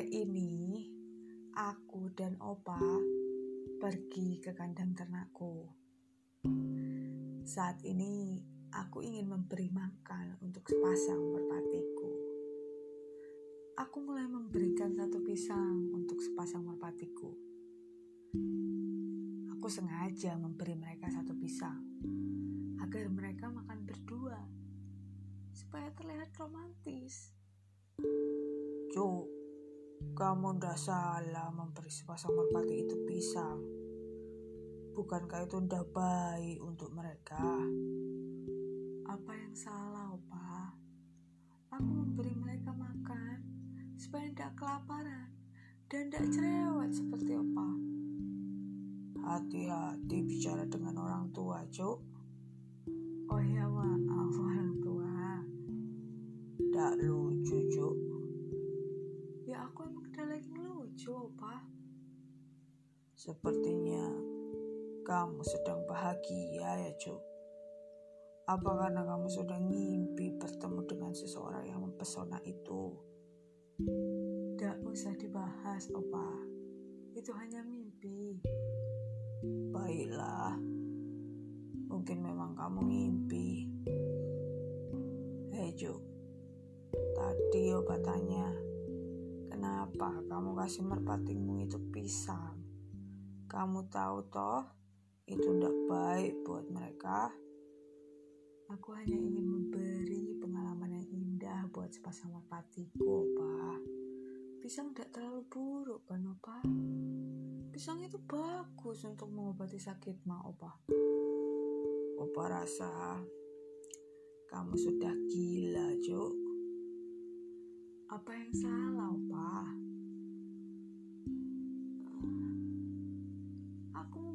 Sore ini, aku dan Opa pergi ke kandang ternakku. Saat ini, aku ingin memberi makan untuk sepasang merpatiku. Aku mulai memberikan satu pisang untuk sepasang merpatiku. Aku sengaja memberi mereka satu pisang agar mereka makan berdua supaya terlihat romantis. Cuk, kamu ndak salah memberi sepasang merpati itu pisang. Bukankah itu ndak baik untuk mereka? Apa yang salah, Opa? Aku memberi mereka makan supaya tidak kelaparan dan tidak cerewet seperti Opa. Hati-hati bicara dengan orang tua, Cuk. Sepertinya kamu sedang bahagia ya, Cuk. Apa karena kamu sudah ngimpi bertemu dengan seseorang yang mempesona itu? Tidak usah dibahas, Opa. Itu hanya mimpi. Baiklah, mungkin memang kamu ngimpi. Hei Cuk, tadi Opa tanya, Kenapa kamu kasih merpatimu itu pisang? Kamu tahu toh, itu tidak baik buat mereka. Aku hanya ingin memberi pengalaman yang indah buat sepasang merpatiku, Pak. Pisang tidak terlalu buruk kan, Opa? Pisang itu bagus untuk mengobati sakit ma, Opa. Opa rasa kamu sudah gila,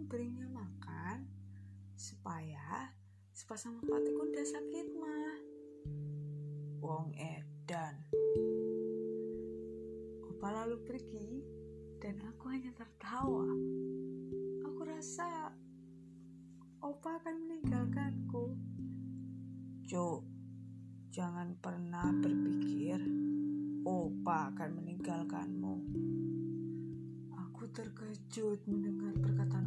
Aku memberinya makan supaya sepasang merpatiku udah sakit, mah. Wong edan. Opa lalu pergi dan aku hanya tertawa. Aku rasa Opa akan meninggalkanku. Cuk, jangan pernah berpikir Opa akan meninggalkanmu. Aku terkejut mendengar perkataan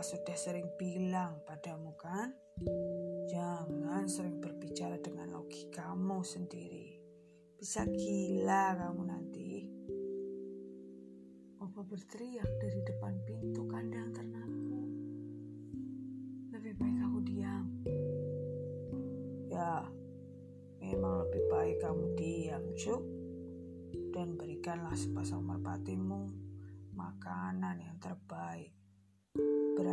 Opa sudah sering bilang padamu kan? Jangan sering berbicara dengan logikamu sendiri. Bisa gila kamu nanti. Opa berteriak dari depan pintu kandang ternakku. Lebih baik aku diam. Ya, memang lebih baik kamu diam, Cuk. Dan berikanlah sepasang merpatimu makanan yang terbaik.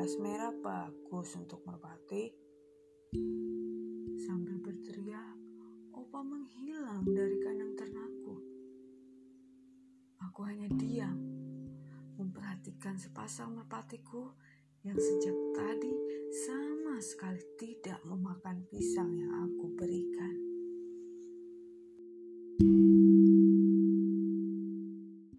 Beras merah bagus untuk merpati. Sambil berteriak, Opa menghilang dari kandang ternakku. Aku hanya diam memperhatikan sepasang merpatiku yang sejak tadi sama sekali tidak memakan pisang yang.